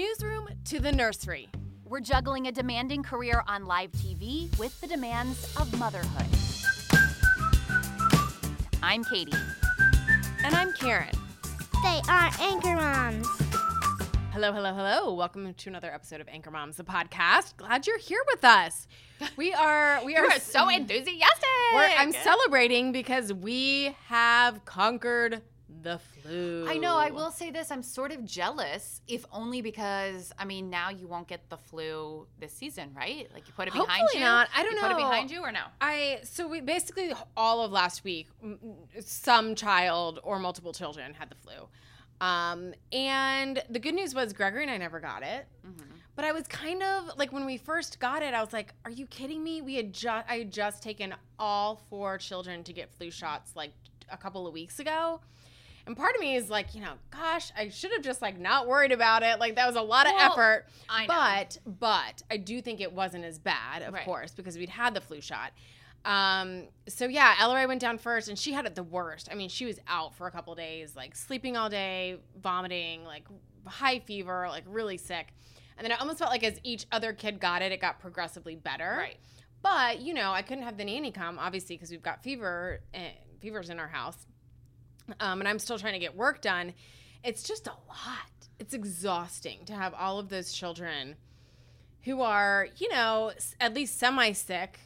Newsroom to the nursery. We're juggling a demanding career on live TV with the demands of motherhood. I'm Katie. And I'm Karen. They are Anchor Moms. Hello, hello, hello. Welcome to another episode of Anchor Moms, the podcast. Glad you're here with us. We are we are, are so enthusiastic. we're- I'm celebrating because we have conquered the flu. I know. I will say this. I'm sort of jealous, if only because I mean now you won't get the flu this season, right? Like you put it behind Hopefully you. not. I don't you Put it know. behind you or no? I so we basically all of last week, some child or multiple children had the flu, um, and the good news was Gregory and I never got it. Mm-hmm. But I was kind of like when we first got it, I was like, "Are you kidding me?" We had just I had just taken all four children to get flu shots like a couple of weeks ago. And part of me is like, you know, gosh, I should have just like not worried about it. Like that was a lot of effort. I know. But but I do think it wasn't as bad, of Right. course, because we'd had the flu shot. Um, so yeah, Ellery went down first and she had it the worst. I mean, she was out for a couple days, like sleeping all day, vomiting, like high fever, like really sick. And then I almost felt like as each other kid got it, it got progressively better. Right. But you know, I couldn't have the nanny come obviously because we've got fever, eh, fevers in our house, um, and I'm still trying to get work done. It's just a lot. It's exhausting to have all of those children who are, you know, at least semi sick,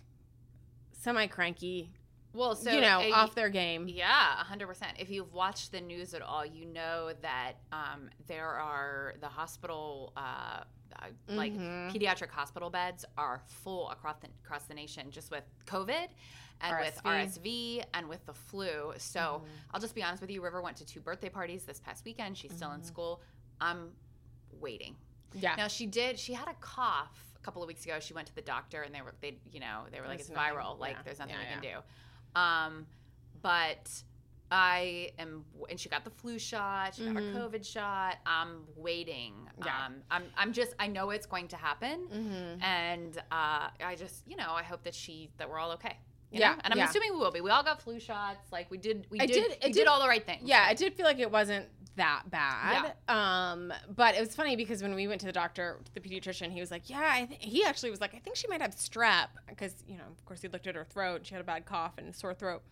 semi cranky, Well, so you know, uh, off their game. Yeah, hundred percent. If you've watched the news at all, you know that um, there are the hospital, uh, uh, like Mhm. pediatric hospital beds, are full across the, across the nation, just with COVID and with RSV. RSV and with the flu. So I'll just be honest with you. River went to two birthday parties this past weekend. She's still in school. I'm waiting. Yeah. Now she did. She had a cough a couple of weeks ago. She went to the doctor, and they were they you know they were like There's it's nothing- viral. Like yeah, there's nothing yeah, we can do. Um, but I am, and she got the flu shot. She got her COVID shot. I'm waiting. Mm-hmm. Yeah. Um, I'm I'm just I know it's going to happen, Mhm. and uh, I just you know I hope that she that we're all okay. Yeah, know? and I'm yeah. assuming we will be. We all got flu shots. Like we did. We I did. did- we did, did- all the right things. Yeah, I did feel like it wasn't that bad. Yeah. Um, but it was funny because when we went to the doctor, the pediatrician, he was like, "Yeah, I th-, he actually was like, I think she might have strep because you know, of course, he looked at her throat. She had a bad cough and sore throat.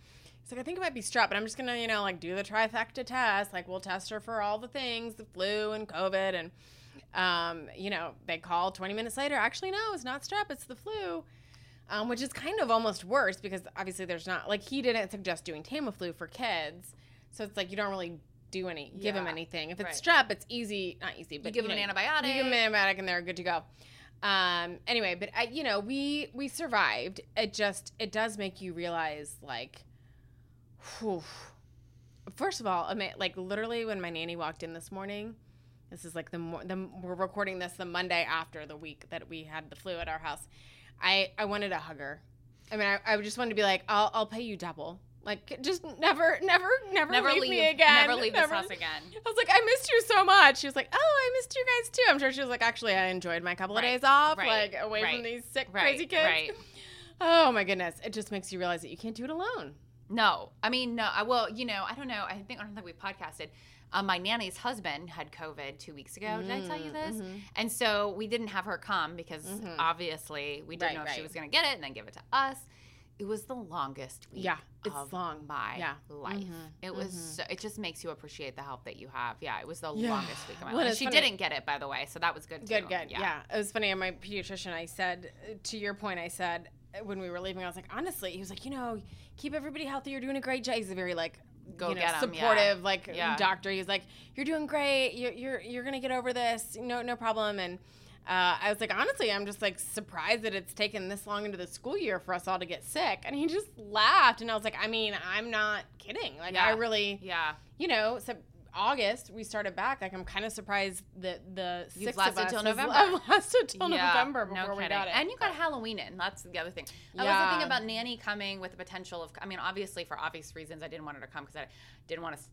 He's like, I think it might be strep, but I'm just gonna, you know, like do the trifecta test. Like we'll test her for all the things, the flu and COVID, and um, you know, they call 20 minutes later. Actually, no, it's not strep, it's the flu. Um, which is kind of almost worse because obviously there's not like he didn't suggest doing Tamiflu for kids, so it's like you don't really do any give them Yeah, anything. If it's right. strep, it's easy, not easy, but give them know, an antibiotic. You give them an antibiotic and they're good to go. Um, anyway, but I, you know, we we survived. It just it does make you realize like, whew. first of all, I mean, like literally when my nanny walked in this morning. This is like the, the we're recording this the Monday after the week that we had the flu at our house. I I wanted to hug her. I mean, I, I just wanted to be like, I'll I'll pay you double. Like, just never, never, never, Never leave, leave. me again. Never leave this house again. I was like, I missed you so much. She was like, Oh, I missed you guys too. I'm sure she was like, Actually, I enjoyed my couple of days off, right, like away right, from these sick, right, crazy kids. right. Oh my goodness, it just makes you realize that you can't do it alone. No, I mean no. I, well, you know, I don't know. I think I don't think we've podcasted. Um, my nanny's husband had COVID two weeks ago. Did I tell you this? Mm-hmm. And so we didn't have her come because obviously we didn't Right, know if she was going to get it and then give it to us. It was the longest week Yeah, it's of long. my Yeah. life. Mhm, It was. So, it just makes you appreciate the help that you have. Yeah, it was the Yeah. longest week of my Well, life. She funny. didn't get it, by the way, so that was good. Good, too. good. Yeah. It was funny. And my pediatrician, I said, to your point, I said, when we were leaving, I was like, honestly, he was like, you know, keep everybody healthy. You're doing a great job. He's a very like, Go you know, get 'em, yeah. supportive, like Yeah. doctor. He's like, you're doing great. You're, you're, you're going to get over this. No, no problem. And, uh, I was like, honestly, I'm just like surprised that it's taken this long into the school year for us all to get sick. And he just laughed. And I was like, I mean, I'm not kidding. Like, I really, Yeah. you know, so August we started back. Like I'm kind of surprised that the You've six lasted of us till November. lasted till Yeah, November no before we got it. And you got But- Halloween in. That's the other thing. I was thinking about Nanny coming with the potential of. I mean, obviously for obvious reasons, I didn't want her to come because I didn't want us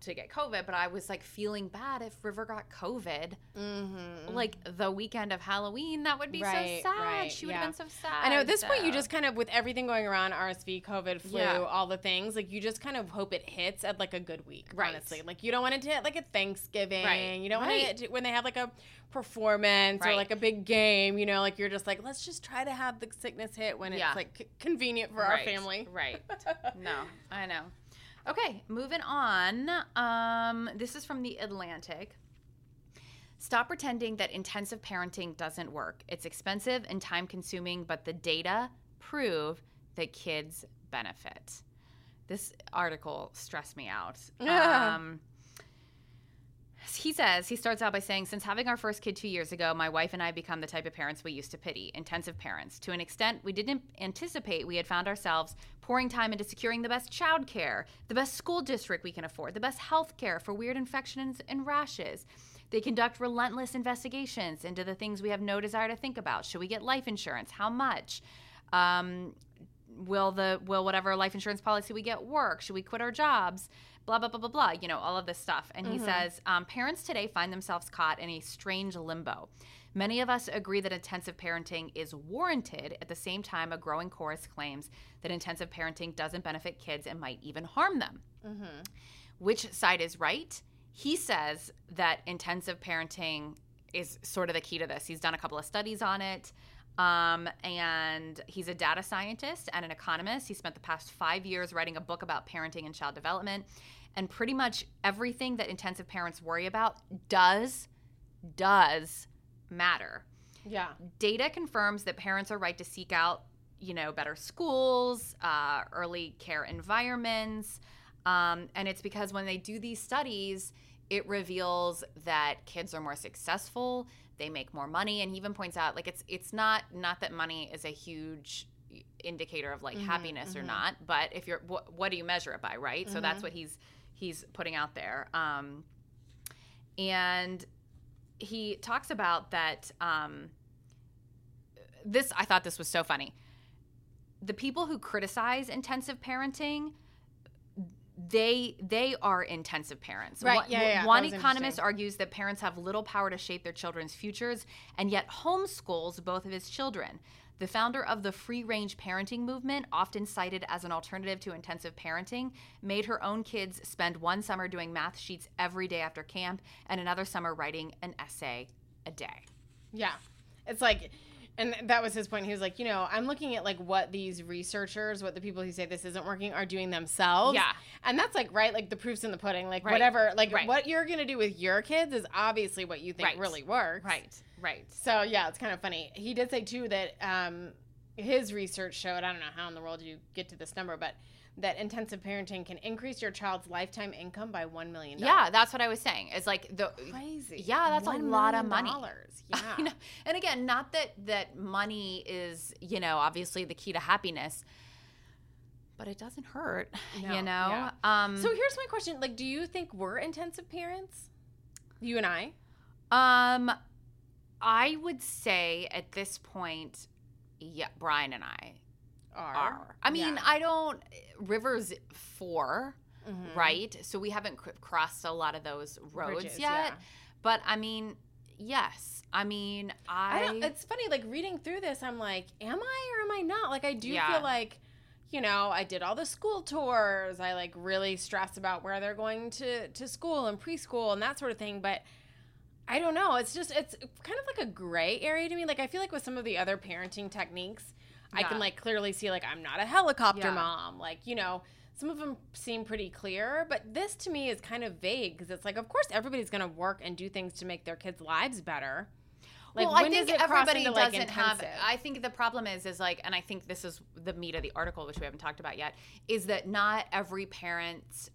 to get COVID. But I was like feeling bad if River got COVID, Mhm. like the weekend of Halloween. That would be Right, so sad. right, she would yeah. have been so sad. I know at this point you just kind of with everything going around RSV, COVID, flu, Yeah. all the things like you just kind of hope it hits at like a good week. Right. Honestly, like you don't want it to hit like a Thanksgiving. Right, You don't right. want it when they have like a performance or like a big game. You know, like you're just like let's just try to have the sickness hit when Yeah. it's like c- convenient for our family. Right. no, I know. Okay, moving on. Um, this is from the Atlantic. Stop pretending that intensive parenting doesn't work. It's expensive and time consuming, but the data prove that kids benefit. This article stressed me out. Um, he says, he starts out by saying, Since having our first kid two years ago, my wife and I become the type of parents we used to pity intensive parents. To an extent we didn't anticipate, we had found ourselves pouring time into securing the best child care, the best school district we can afford, the best health care for weird infections and rashes. They conduct relentless investigations into the things we have no desire to think about. Should we get life insurance? How much? Um, will the will whatever life insurance policy we get work? Should we quit our jobs? Blah blah blah blah blah. You know all of this stuff. And he says um, parents today find themselves caught in a strange limbo. Many of us agree that intensive parenting is warranted. At the same time, a growing chorus claims that intensive parenting doesn't benefit kids and might even harm them. Which side is right? He says that intensive parenting is sort of the key to this. He's done a couple of studies on it. Um, and he's a data scientist and an economist. He spent the past five years writing a book about parenting and child development. And pretty much everything that intensive parents worry about does, does matter. Yeah. Data confirms that parents are right to seek out, you know, better schools, uh, early care environments. Um, and it's because when they do these studies, it reveals that kids are more successful, they make more money, and he even points out like it's it's not not that money is a huge indicator of like happiness or not, but if you're what, what do you measure it by, right? So that's what he's he's putting out there. Um, and he talks about that. Um, this I thought this was so funny. The people who criticize intensive parenting, they they are intensive parents. Right, One, yeah, yeah, one economist argues that parents have little power to shape their children's futures and yet homeschools both of his children. The founder of the free range parenting movement, often cited as an alternative to intensive parenting, made her own kids spend one summer doing math sheets every day after camp and another summer writing an essay a day. Yeah. It's like and that was his point. He was like, you know, I'm looking at like what these researchers, what the people who say this isn't working are doing themselves. Yeah. And that's like right, like the proof's in the pudding. Like Right. whatever like Right. what you're gonna do with your kids is obviously what you think Right. really works. Right, right. So yeah, it's kind of funny. He did say too that um, his research showed I don't know how in the world you get to this number, but that intensive parenting can increase your child's lifetime income by one million. Yeah, that's what I was saying. It's like the crazy. Yeah, that's a lot of money. dollars. Yeah, And again, not that that money is, you know, obviously the key to happiness, but it doesn't hurt, No, you know. yeah. Um So here's my question: Like, do you think we're intensive parents? You and I. um I would say at this point yeah, Brian and I I mean, Yeah. I don't Rivers 4, Mhm. right? So we haven't cr- crossed a lot of those roads Bridges, yet. yeah. But I mean, yes. I mean, I I, don't. It's funny. Like reading through this, I'm like, am I or am I not? Like, I do Yeah. feel like, you know, I did all the school tours. I like really stress about where they're going to to school and preschool and that sort of thing. But I don't know. It's just it's kind of like a gray area to me. Like I feel like with some of the other parenting techniques, I can like clearly see like I'm not a helicopter Yeah. mom. Like you know. Some of them seem pretty clear, but this to me is kind of vague because it's like, of course, everybody's going to work and do things to make their kids' lives better. Like, well, I think everybody into, doesn't have. I think the problem is, is like, and I think this is the meat of the article, which we haven't talked about yet, is that not every parent,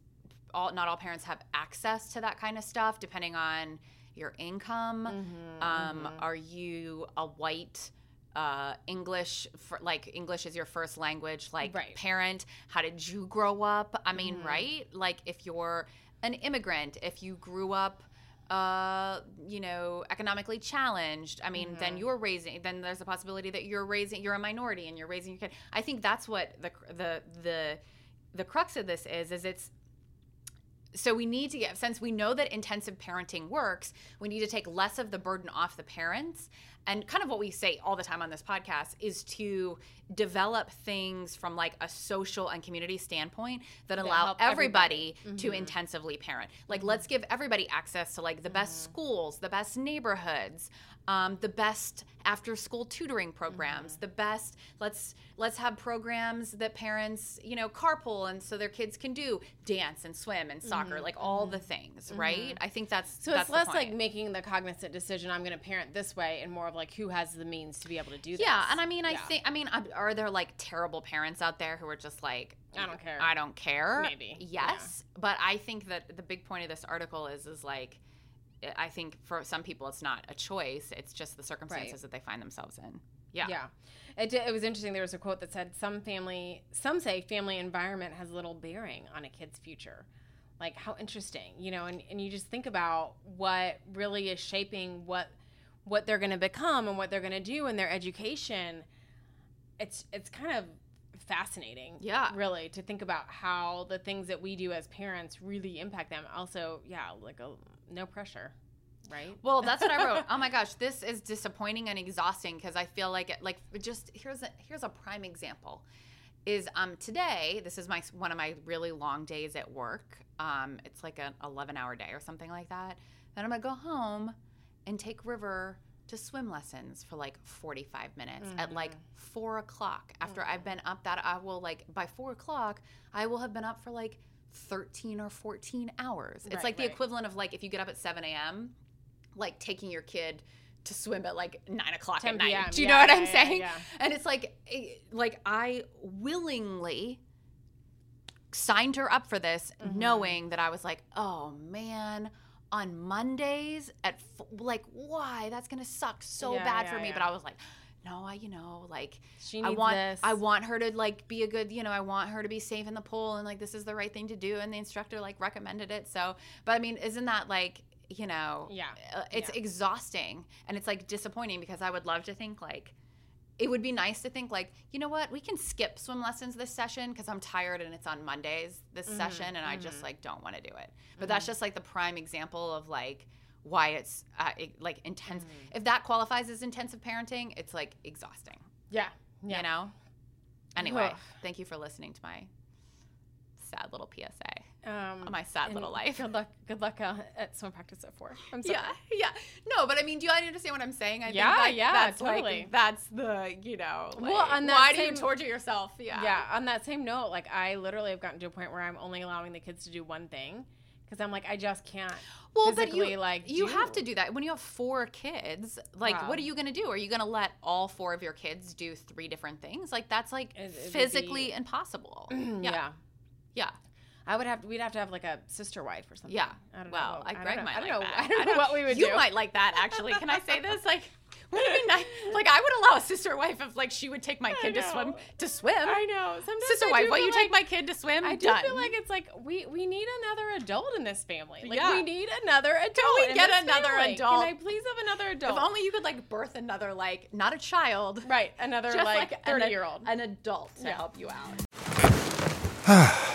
all not all parents have access to that kind of stuff, depending on your income. Mm-hmm, um, Are you a white? Uh, English, for, like English is your first language, like Right. parent. How did you grow up? I mean, Mm-hmm. right? Like if you're an immigrant, if you grew up uh you know economically challenged i mean then you're raising then there's a possibility that you're raising you're a minority and you're raising your kid i think that's what the the the the crux of this is is it's so we need to get since we know that intensive parenting works we need to take less of the burden off the parents and kind of what we say all the time on this podcast is to develop things from like a social and community standpoint that allow everybody, everybody. to mm-hmm. intensively parent. Like let's mm-hmm. give everybody access to like the best mm-hmm. schools the best neighborhoods um, the best after school tutoring programs the best let's let's have programs that parents you know carpool and so their kids can do dance and swim and soccer like all the things right? I think that's So that's it's less point. like making the cognizant decision. I'm going to parent this way, and more of like who has the means to be able to do that. yeah and i mean i Yeah. think i mean are- are there like terrible parents out there who are just like I don't care. i don't care Maybe. yes but i think that the big point of this article is is like i think for some people it's not a choice it's just the circumstances that they find themselves in yeah Yeah. It, it was interesting. There was a quote that said, "Some family, some say family environment has little bearing on a kid's future." Like how interesting, you know, and, and you just think about what really is shaping what what they're going to become and what they're going to do in their education. It's it's kind of fascinating, Yeah. really, to think about how the things that we do as parents really impact them. Also, yeah, like a, no pressure, right? Well, that's what I wrote. Oh my gosh, this is disappointing and exhausting because I feel like it, like just here's a here's a prime example. Is um today this is my one of my really long days at work. Um, it's like an 11 hour day or something like that. Then I'm gonna go home and take River to swim lessons for like 45 minutes at like four o'clock. After I've been up that I will like by four o'clock I will have been up for like 13 or 14 hours. It's Right, like the right. equivalent of like if you get up at 7 a.m like taking your kid to swim at like nine o'clock at night. p.m. Do you Yeah, know what yeah, I'm yeah, saying? And it's like, eh, like I willingly signed her up for this, Mm-hmm. knowing that I was like, oh man. On Mondays at f- like why that's gonna suck so Yeah, bad yeah, for me, yeah. but I was like, no, I you know like She I needs want this. I want her to like be a good you know I want her to be safe in the pool and like this is the right thing to do and the instructor like recommended it so but I mean isn't that like you know Yeah. uh, it's exhausting and it's like disappointing because I would love to think like it would be nice to think like you know what? We can skip swim lessons this session because I'm tired and it's on Mondays this Mm-hmm. session and I just like don't want to do it. But that's just like the prime example of like why it's uh, it, like intense. Mm-hmm. if that qualifies as intensive parenting it's like exhausting. Yeah, yeah. you know? Anyway thank you for listening to my sad little psa Um, my sad little life Good luck. Good luck uh, at swim practice at four. I'm sorry. yeah yeah no but i mean do you understand what i'm saying i Yeah, think like, yeah, that's totally. like that's the you know like, Well, on that why do you same- torture yourself yeah Yeah. On that same note, like I literally have gotten to a point where I'm only allowing the kids to do one thing because I'm like I just can't. well but you like you do. have to do that when you have four kids like Wow. what are you going to do are you going to let all four of your kids do three different things like that's like it physically be- impossible Yeah. yeah yeah I would have. To, we'd have to have like a sister wife or something. Yeah. I don't well, know. I, don't Greg know. might I don't like know. that. I don't know what we would you do. might like that, actually. Can I say this? Like, would it be nice? Like, I would allow a sister wife if like she would take my kid to swim to swim. I know. Sometimes Sister I wife, do will you like, take my kid to swim? I do Done. feel like it's like we we need another adult in this family. Like Yeah. we need another adult. we in get this another family. adult? Can I please have another adult? if only you could like birth another like not a child, right, another just like like thirty an, year old. an adult to Yeah. help you out.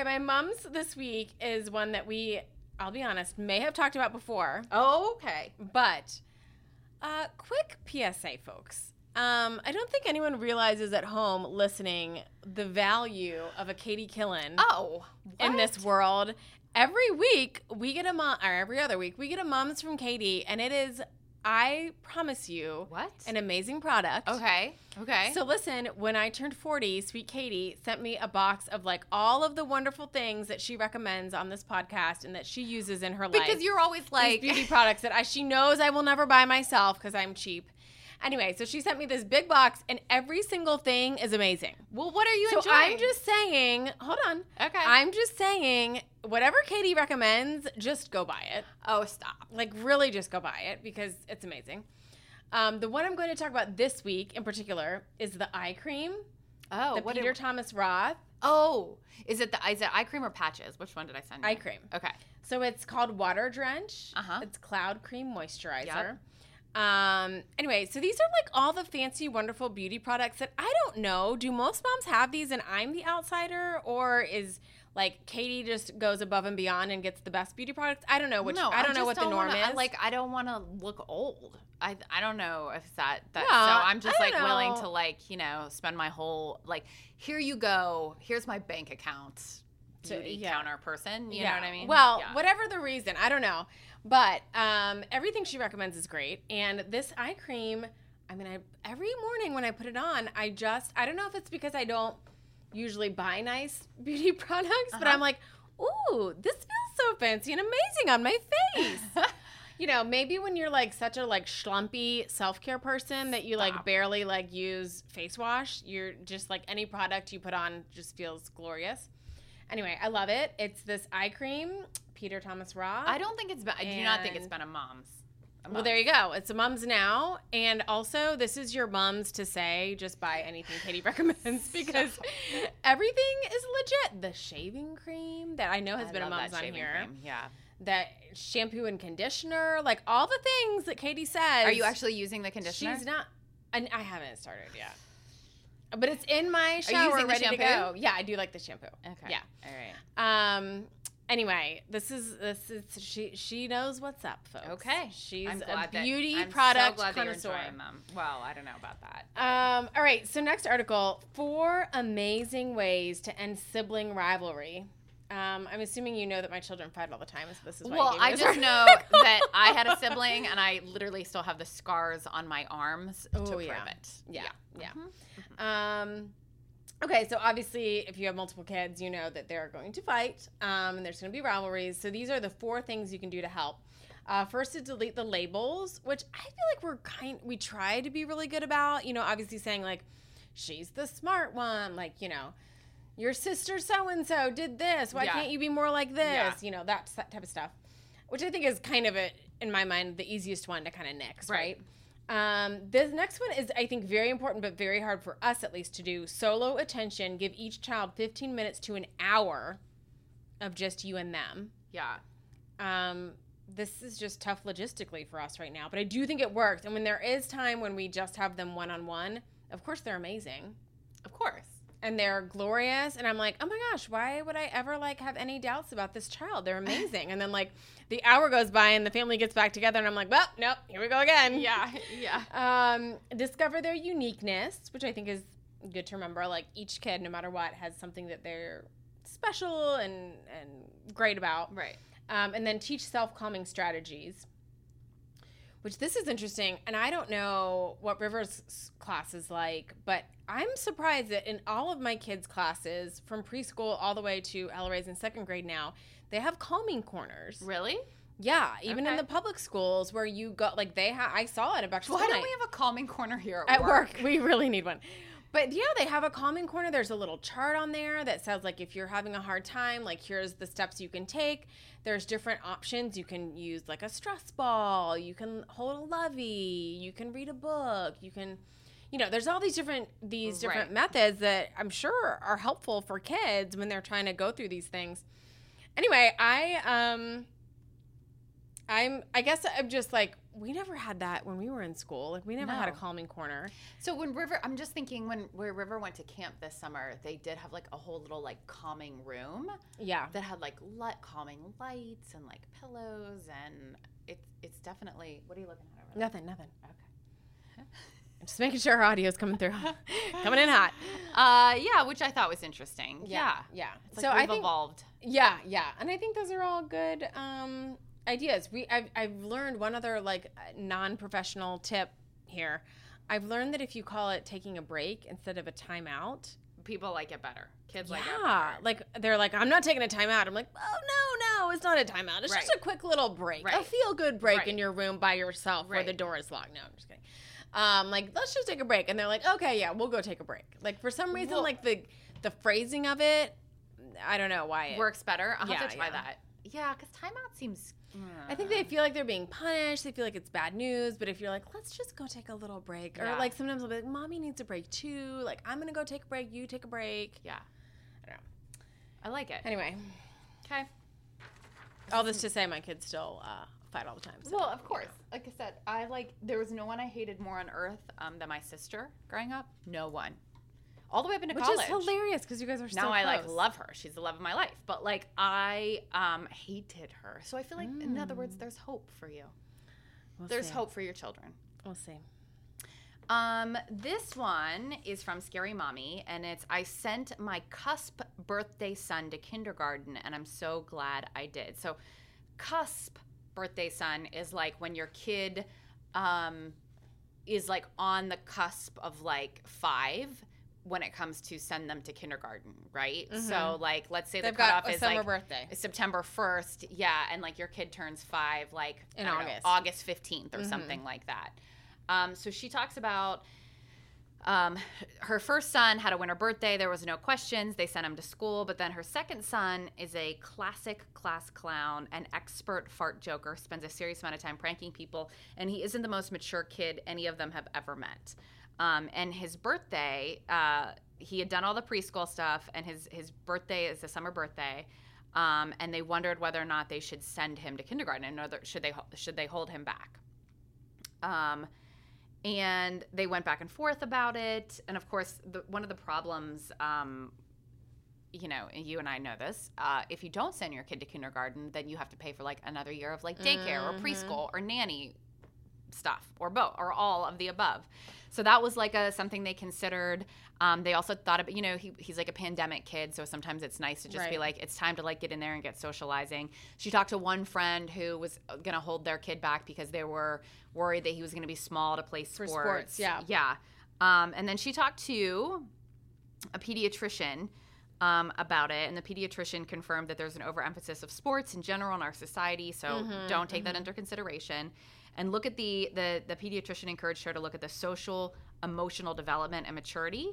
Okay, my mom's this week is one that we, I'll be honest, may have talked about before, Oh, okay. but uh, quick PSA, folks. Um, I don't think anyone realizes at home listening the value of a Katie Killen Oh, in this world. Every week we get a mom, or every other week we get a moms from Katie, and it is I promise you What? an amazing product. Okay. Okay. So listen, when I turned 40, Sweet Katie sent me a box of like all of the wonderful things that she recommends on this podcast and that she uses in her life. because you're always These like beauty products that I, she knows I will never buy myself because I'm cheap. Anyway, so she sent me this big box and every single thing is amazing. Well, what are you So enjoying? I'm just saying, hold on. Okay. I'm just saying, whatever Katie recommends, just go buy it. Oh, stop. Like, really just go buy it because it's amazing. Um, the one I'm going to talk about this week in particular is the eye cream, Oh, the Peter Thomas Roth Oh, is it the is it eye cream or patches? Which one did I send you? eye cream. Okay. So it's called Water Drench. Uh-huh. It's Cloud Cream Moisturizer. Yep. Um, anyway, so these are like all the fancy, wonderful beauty products that I don't know. Do most moms have these and I'm the outsider? Or is like Katie just goes above and beyond and gets the best beauty products? I don't know which no, I don't know what the don't norm wanna, I, is. like I don't want to look old. I I don't know if that that. Yeah, so I'm just like don't willing to like you know spend my whole like here you go. Here's my bank account. To- Beauty yeah. counter person. You know what I mean? Well, Yeah. whatever the reason, I don't know. But um, everything she recommends is great. And this eye cream, I mean, I every morning when I put it on, I just I don't know if it's because I don't usually buy nice beauty products, but Uh-huh. I'm like, ooh, this feels so fancy and amazing on my face. you know, maybe when you're like such a like schlumpy self care person that you like barely like use face wash, you're just like any product you put on just feels glorious. Anyway, I love it. It's this eye cream, Peter Thomas Roth. I don't think it's been. I do not think it's been a mom's. A Well, there you go. It's a mom's now, and also this is your mom's to say. Just buy anything Katie recommends because everything is legit. The shaving cream that I know has I been a mom's on here. cream. Yeah. That shampoo and conditioner, like all the things that Katie says. Are you actually using the conditioner? She's not. And I haven't started yet. But it's in my you shower, using the ready to shampoo? go. Yeah, I do like the shampoo. Okay. Yeah. All right. Um. Anyway, this is this is she she knows what's up, folks. Okay. she's a that- beauty I'm product so that connoisseur. enjoying them. Well, I don't know about that. Um. All right. So next article: four amazing ways to end sibling rivalry. Um, I'm assuming you know that my children fight all the time, so this is why. Well, I just article. know that I had a sibling, and I literally still have the scars on my arms to Oh, prove yeah. it. Yeah, yeah. Mm-hmm. Um, okay, so obviously, if you have multiple kids, you know that they're going to fight, um, and there's going to be rivalries. So these are the four things you can do to help. Uh, first, to delete the labels, which I feel like we're kind, we try to be really good about. You know, obviously saying like, she's the smart one, like you know. Your sister so and so did this. Why Yeah. can't you be more like this? Yeah. You know, that, that type of stuff. Which I think is kind of, a, in my mind, the easiest one to kind of nix, right? Right. Um, this next one is, I think, very important, but very hard for us at least to do. Solo attention. Give each child 15 minutes to an hour of just you and them. Yeah. Um, this is just tough logistically for us right now, but I do think it works. And when there is time when we just have them one on one, of course they're amazing Of course. And they're glorious and i'm like oh my gosh why would i ever like have any doubts about this child they're amazing and then like the hour goes by and the family gets back together and i'm like well nope here we go again Yeah. Yeah. um, discover their uniqueness which i think is good to remember like each kid no matter what has something that they're special and and great about Right. um, and then teach self-calming strategies which this is interesting and i don't know what river's class is like but i'm surprised that in all of my kids classes from preschool all the way to Ellery's in second grade now they have calming corners Really? yeah even in the public schools where you go like they have i saw it at back Why don't we have a calming corner here at work. We really need one. But yeah, they have a calming corner. There's a little chart on there that says like if you're having a hard time, like here's the steps you can take. There's different options. You can use like a stress ball. You can hold a lovey. You can read a book. You can you know, there's all these different these different Right. methods that I'm sure are helpful for kids when they're trying to go through these things. Anyway, I um I'm I guess I'm just like we never had that when we were in school. Like we never had a calming corner. So when River, I'm just thinking when where River went to camp this summer, they did have like a whole little like calming room Yeah. that had like light, calming lights and like pillows, and it's it's definitely. What are you looking at over there? Nothing, nothing. Okay. Just making sure our audio's coming through. coming in hot. Uh, yeah, which I thought was interesting. Yeah, Yeah. It's like so we've I think evolved. Yeah, yeah. And I think those are all good um ideas. We I've I've learned one other like non-professional tip here. I've learned that if you call it taking a break instead of a timeout, People like it better. Kids like it yeah, better. like they're like, I'm not taking a timeout. I'm like, oh no, no, it's not a timeout. It's just a quick little break, a feel good break Right. in your room by yourself where the door is locked. No, I'm just kidding. Um, like let's just take a break, and they're like, okay, yeah, we'll go take a break. Like for some reason, Well- like the the phrasing of it, I don't know why it Works better. I'll have Yeah, to try yeah. that. Yeah, because timeout seems. I think they feel like they're being punished. They feel like it's bad news. But if you're like, let's just go take a little break, or Yeah. like sometimes I'll be like, mommy needs a break too. Like I'm gonna go take a break. You take a break. Yeah, I don't know. I like it. Anyway, Okay. all this to say, my kids still uh, fight all the time. So. Well, of course. Like I said, I like there was no one I hated more on earth um, than my sister growing up. No one. All the way up into Which college. is hilarious because you guys are so now I like love her. She's the love of my life. But like I um hated her. So I feel like in other words there's hope for you. We'll There's see. hope for your children. We'll see. Um, this one is from Scary Mommy, and it's I sent my cusp birthday son to kindergarten, and I'm so glad I did. So, cusp birthday son is like when your kid um, is like on the cusp of like five when it comes to send them to kindergarten, right? So, like, let's say Mm-hmm. They've the got cutoff a is summer like birthday. September 1st, yeah, and like your kid turns five, like In don't know, August. August 15th or something like that. Um, so she talks about um, her first son had a winter birthday. There was no questions. They sent him to school. But then her second son is a classic class clown, an expert fart joker, spends a serious amount of time pranking people, and he isn't the most mature kid any of them have ever met. Um, and his birthday, uh, he had done all the preschool stuff, and his his birthday is a summer birthday. Um, and they wondered whether or not they should send him to kindergarten, and whether should they should they hold him back. Um, and they went back and forth about it. And of course, the, one of the problems, um, you know, you and I know this. Uh, if you don't send your kid to kindergarten, then you have to pay for like another year of like daycare or preschool or nanny stuff or both or all of the above. So that was like a something they considered. Um, they also thought about, you know, he, he's like a pandemic kid, so sometimes it's nice to just be like, it's time to like get in there and get socializing. She talked to one friend who was going to hold their kid back because they were worried that he was going to be small to play sports. sports, yeah. yeah. Um, and then she talked to a pediatrician um, about it, and the pediatrician confirmed that there's an overemphasis of sports in general in our society. So Mm-hmm, don't take that into consideration. And look at the, the the pediatrician encouraged her to look at the social, emotional development and maturity.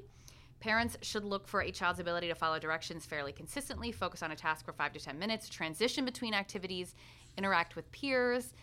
Parents should look for a child's ability to follow directions fairly consistently, focus on a task for five to 10 minutes, transition between activities, interact with peers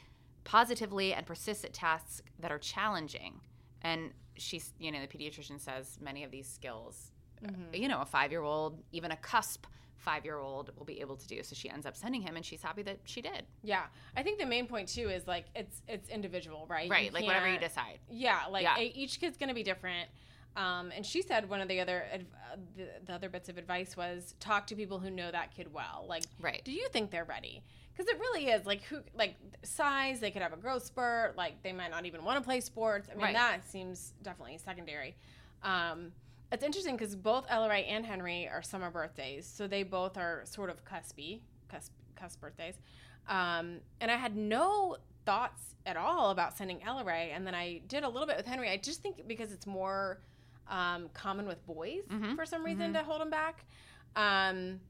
positively, and persist at tasks that are challenging. And she's, you know, the pediatrician says many of these skills, uh, you know, a five year old, even a cusp five year old will be able to do. So she ends up sending him, and she's happy that she did. Yeah, I think the main point too is like it's it's individual, right? Right, You like whatever you decide. Yeah, like Yeah. each kid's gonna be different. Um, and she said one of the other adv- uh, the, the other bits of advice was talk to people who know that kid well. Like, Right. do you think they're ready? Because it really is like who like size. They could have a growth spurt. Like they might not even want to play sports. I mean, Right. that seems definitely secondary. Um, it's interesting because both Ellery and Henry are summer birthdays, so they both are sort of cuspy, cusp, cusp birthdays. Um, and I had no thoughts at all about sending Ellery, and then I did a little bit with Henry. I just think because it's more um, common with boys Mm-hmm. for some reason to hold him back. Um,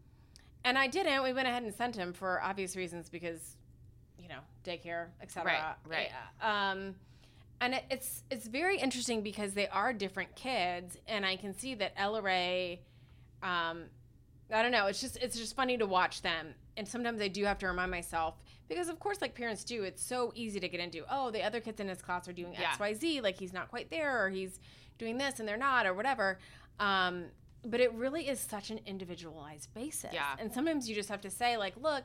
and I didn't. We went ahead and sent him for obvious reasons because, you know, daycare, etc. Right, right. Um, and it, it's it's very interesting because they are different kids, and I can see that Ellery. Um, I don't know. It's just it's just funny to watch them, and sometimes I do have to remind myself because, of course, like parents do, it's so easy to get into. Oh, the other kids in his class are doing Yeah. X, Y, Z. Like he's not quite there, or he's doing this and they're not, or whatever. Um, but it really is such an individualized basis. Yeah. And sometimes you just have to say, like, look,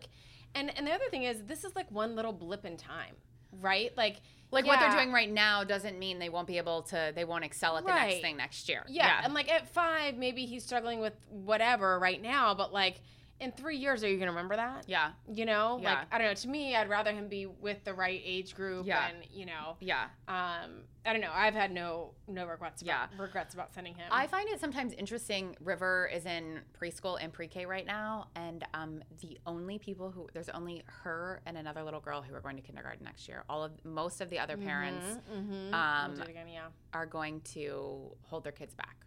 and and the other thing is, this is like one little blip in time, right? Like, Like what they're doing right now doesn't mean they won't be able to, they won't excel at the Right. next thing next year. Yeah, and like at five, maybe he's struggling with whatever right now, but like in three years, are you gonna remember that? yeah. You know, Yeah. like I don't know. To me, I'd rather him be with the right age group, Yeah. and you know, Yeah. um, I don't know. I've had no no regrets. About, Yeah. regrets about sending him. I find it sometimes interesting. River is in preschool and pre-K right now, and um, the only people who there's only her and another little girl who are going to kindergarten next year. All of most of the other parents mm-hmm. um, do it again, yeah. are going to hold their kids back.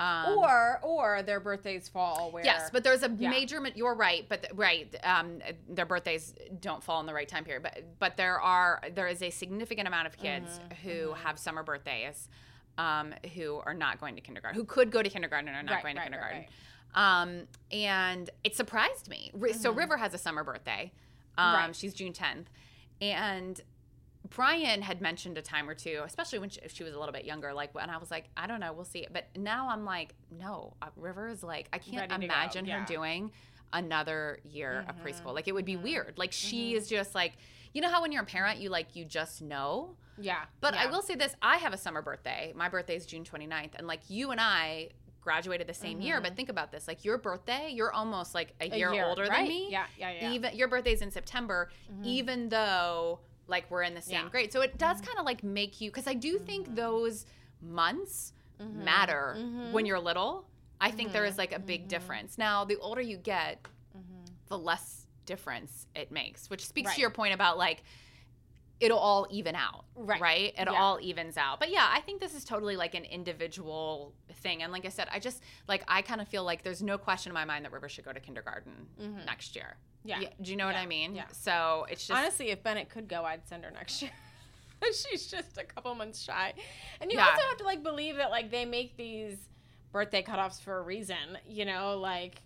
Um, Mm-hmm. or or their birthdays fall where Yes, but there's a Yeah. major. You're right, but th- right, um, their birthdays don't fall in the right time period. But but there are there is a significant amount of kids Mm-hmm, who have summer birthdays, um, who are not going to kindergarten, who could go to kindergarten and are not Right, going to right, right, kindergarten. Um, and it surprised me. Ri- So River has a summer birthday. Um, Mm-hmm. Right. she's June 10th, and Brian had mentioned a time or two, especially when she, she was a little bit younger. Like, when I was like, I don't know, we'll see. But now I'm like, no, uh, River is like, I can't Ready to go, imagine her doing another year of preschool. Like, it would be Mm-hmm. weird. Like, she is just like, you know how when you're a parent, you like, you just know. yeah. But I will say this I have a summer birthday. My birthday is June 29th. And like, you and I graduated the same year. But think about this like, your birthday, you're almost like a, Mm-hmm. A year, older right. than me Yeah, yeah, yeah. Mm-hmm. even your birthday's in September, even though like we're in the same Yeah. Mm-hmm. grade. So it does kind of like make you because I do think those months Mm-hmm. matter when you're little. I think there is like a big difference. Now, the older you get, the less difference it makes, which speaks Mm-hmm. Right. to your point about like it'll all even out. Right. Right? It Yeah. all evens out. But yeah, I think this is totally like an individual thing. And like I said, I just like I kind of feel like there's no question in my mind that River should go to kindergarten next year. Mm-hmm. Yeah. Do you know what I mean? Yeah. So it's just Honestly, if Bennett could go, I'd send her next year. She's just a couple months shy. And you Yeah. also have to like believe that like they make these birthday cutoffs for a reason, you know, like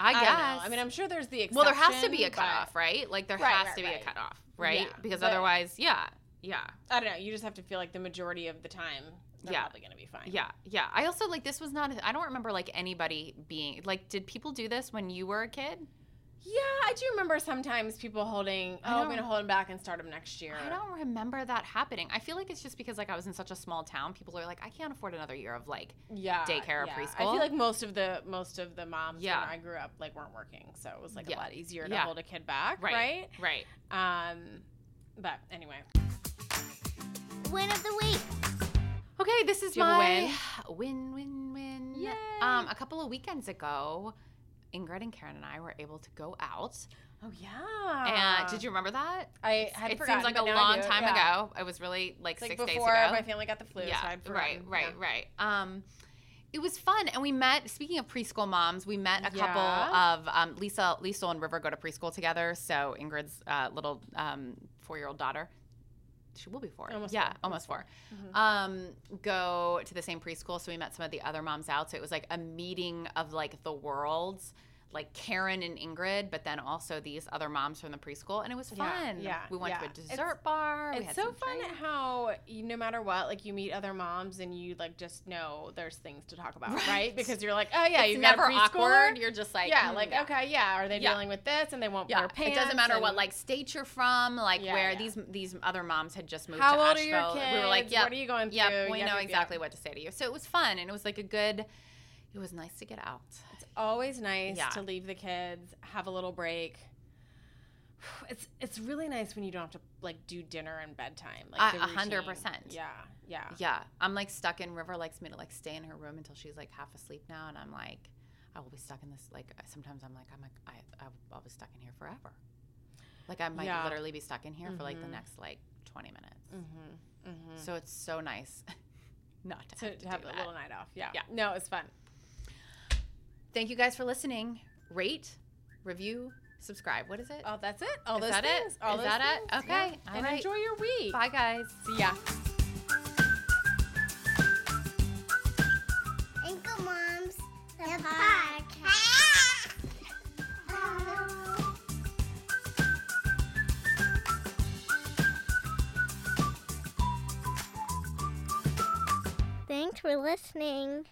I guess. I. I mean, I'm sure there's the exception. well, there has to be a but- cutoff, right? Like there Right, has right, to be right. a cutoff, right? Yeah, because otherwise, yeah, yeah, I don't know. You just have to feel like the majority of the time they're Yeah. probably going to be fine. yeah, yeah. I also like this was not. I don't remember like anybody being like. Did people do this when you were a kid? Yeah, I do remember sometimes people holding, oh, I'm going to hold him back and start him next year. I don't remember that happening. I feel like it's just because like I was in such a small town. People are like, I can't afford another year of like. yeah, daycare or yeah. I feel like most of the most of the moms Yeah. when I grew up like weren't working, so it was like Yeah. a lot easier to Yeah. hold a kid back, Right. right? Right. Um, but anyway, Win of the week. Okay, this is Do you have a my win, win, win. Yay. Um, a couple of weekends ago, Ingrid and Karen and I were able to go out. oh yeah. And did you remember that? I had it seems like a but now I long time yeah. ago. It was really like, Like six days before ago. my family got the flu, yeah, so right, right, Yeah. right. Um, it was fun, and we met. Speaking of preschool moms, we met a couple of um, Lisa, Lisa and River go to preschool together. So Ingrid's uh, little um, four-year-old daughter, she will be four. Almost yeah, four. almost 4 Um, go to the same preschool. So we met some of the other moms out. So it was like a meeting of like the worlds. Like Karen and Ingrid, but then also these other moms from the preschool, and it was fun. yeah, we went yeah. to a It's- dessert bar. we It's so fun drinks. how you, no matter what, like you meet other moms and you like just know there's things to talk about, right? Right. Because you're like, oh yeah, it's you've never got a awkward. You're just like, yeah, mm, like yeah. okay, yeah. Are they Yeah. dealing with this and they won't Yeah, wear pants? it doesn't matter what like state you're from, like Yeah, where yeah. these these other moms had just moved How to old are Asheville. your We were like, yeah, What are you going through? Yep, we Yep, know yep, exactly what to say to you. So it was fun, and it was like a good. It was nice to get out. Always nice Yeah. to leave the kids, have a little break. It's it's really nice when you don't have to like do dinner and bedtime. Like A- hundred percent. Yeah, yeah. Yeah, I'm like stuck in. River likes me to like stay in her room until she's like half asleep now, and I'm like, I will be stuck in this. Like sometimes I'm like, I'm like, I I I'll be stuck in here forever. Like I might Yeah. literally be stuck in here for like the Mhm. next like 20 minutes. Mm-hmm. Mm-hmm. So it's so nice not to, To, have, to have a that. little night off. Yeah. Yeah. No, it's fun. Thank you guys for listening. Rate, review, subscribe. What is it? Oh, that's it. All Is those that it? things. All Is those that it? Okay. Yeah. All and right. enjoy your week. Bye, guys. See ya. Anchor Moms, the podcast. Thanks for listening.